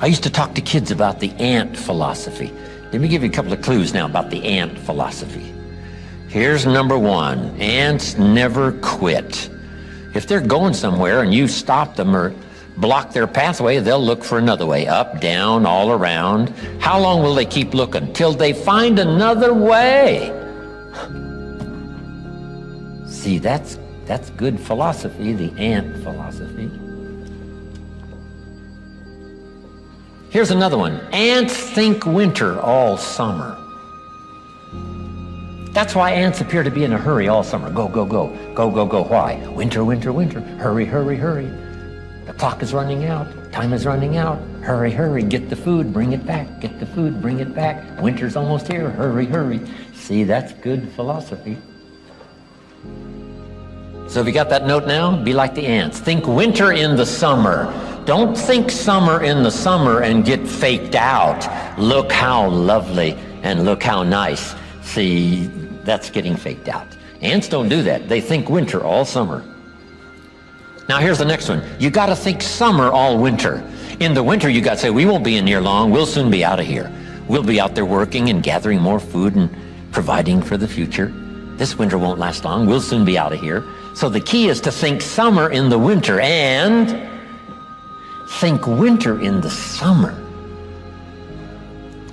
I used to talk to kids about the ant philosophy. Let me give you a couple of clues now about the ant philosophy. Here's number one ants never quit. If they're going somewhere and you stop them or block their pathway, they'll look for another way up, down, all around. How long will they keep looking? Till they find another way. See, that's, that's good philosophy, the ant philosophy. Here's another one. Ants think winter all summer. That's why ants appear to be in a hurry all summer. Go, go, go. Go, go, go. Why? Winter, winter, winter. Hurry, hurry, hurry. The clock is running out. Time is running out. Hurry, hurry. Get the food. Bring it back. Get the food. Bring it back. Winter's almost here. Hurry, hurry. See, that's good philosophy. So if you got that note now, be like the ants. Think winter in the summer. Don't think summer in the summer and get faked out. Look how lovely and look how nice. See, that's getting faked out. Ants don't do that. They think winter all summer. Now here's the next one. You got to think summer all winter. In the winter, you got to say, we won't be in here long. We'll soon be out of here. We'll be out there working and gathering more food and providing for the future. This winter won't last long. We'll soon be out of here. So the key is to think summer in the winter and think winter in the summer.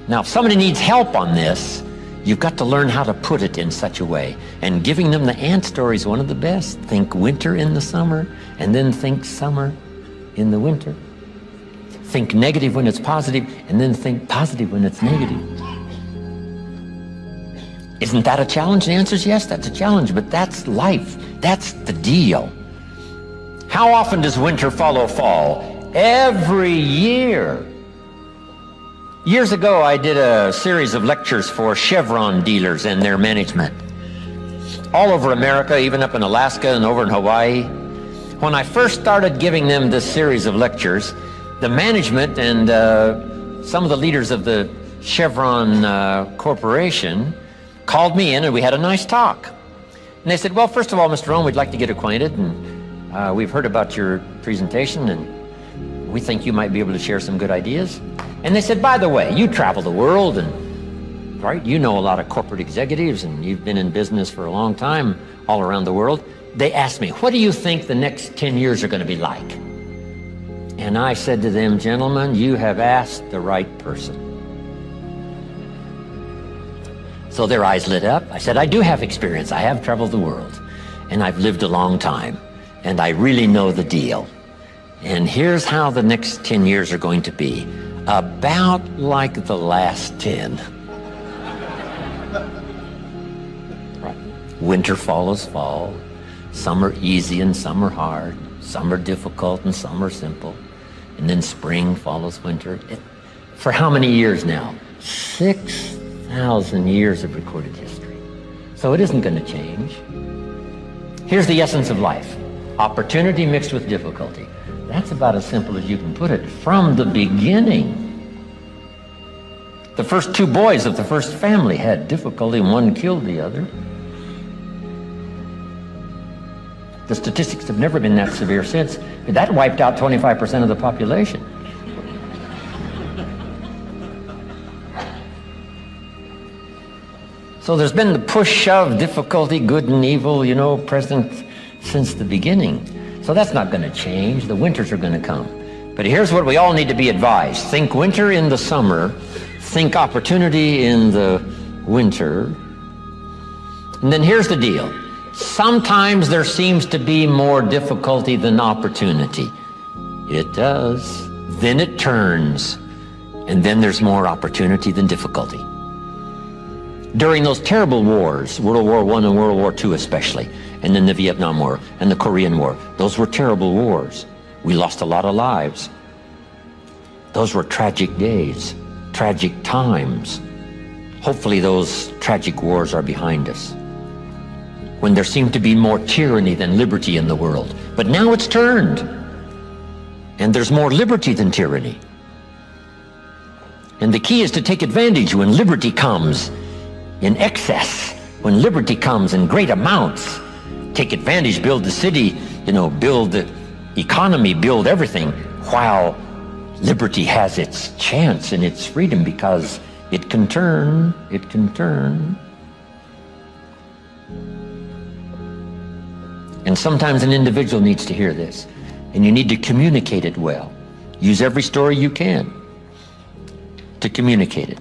Now, if somebody needs help on this, you've got to learn how to put it in such a way. And giving them the ant story is one of the best. Think winter in the summer, and then think summer in the winter. Think negative when it's positive, and then think positive when it's negative. Isn't that a challenge? The answer is yes, that's a challenge, but that's life. That's the deal. How often does winter follow fall? Every year. Years ago, I did a series of lectures for Chevron dealers and their management. All over America, even up in Alaska and over in Hawaii. When I first started giving them this series of lectures, the management and uh, some of the leaders of the Chevron uh, Corporation called me in and we had a nice talk. And they said, well, first of all, Mr. Rohn, we'd like to get acquainted and uh, we've heard about your presentation and we think you might be able to share some good ideas. And they said, by the way, you travel the world and, right, you know a lot of corporate executives and you've been in business for a long time all around the world. They asked me, what do you think the next 10 years are going to be like? And I said to them, gentlemen, you have asked the right person. So their eyes lit up. I said, I do have experience. I have traveled the world and I've lived a long time and I really know the deal. And here's how the next 10 years are going to be about like the last 10. right. Winter follows fall. Some are easy and some are hard. Some are difficult and some are simple. And then spring follows winter. It, for how many years now? 6,000 years of recorded history. So it isn't going to change. Here's the essence of life opportunity mixed with difficulty. That's about as simple as you can put it from the beginning. The first two boys of the first family had difficulty, and one killed the other. The statistics have never been that severe since. That wiped out 25% of the population. So there's been the push shove, difficulty, good and evil, you know, present since the beginning. So that's not going to change. The winters are going to come. But here's what we all need to be advised. Think winter in the summer. Think opportunity in the winter. And then here's the deal. Sometimes there seems to be more difficulty than opportunity. It does. Then it turns. And then there's more opportunity than difficulty. During those terrible wars, World War I and World War II especially, and then the Vietnam War and the Korean War. Those were terrible wars. We lost a lot of lives. Those were tragic days, tragic times. Hopefully those tragic wars are behind us. When there seemed to be more tyranny than liberty in the world. But now it's turned. And there's more liberty than tyranny. And the key is to take advantage when liberty comes in excess, when liberty comes in great amounts take advantage, build the city, you know, build the economy, build everything, while liberty has its chance and its freedom because it can turn, it can turn. And sometimes an individual needs to hear this, and you need to communicate it well. Use every story you can to communicate it.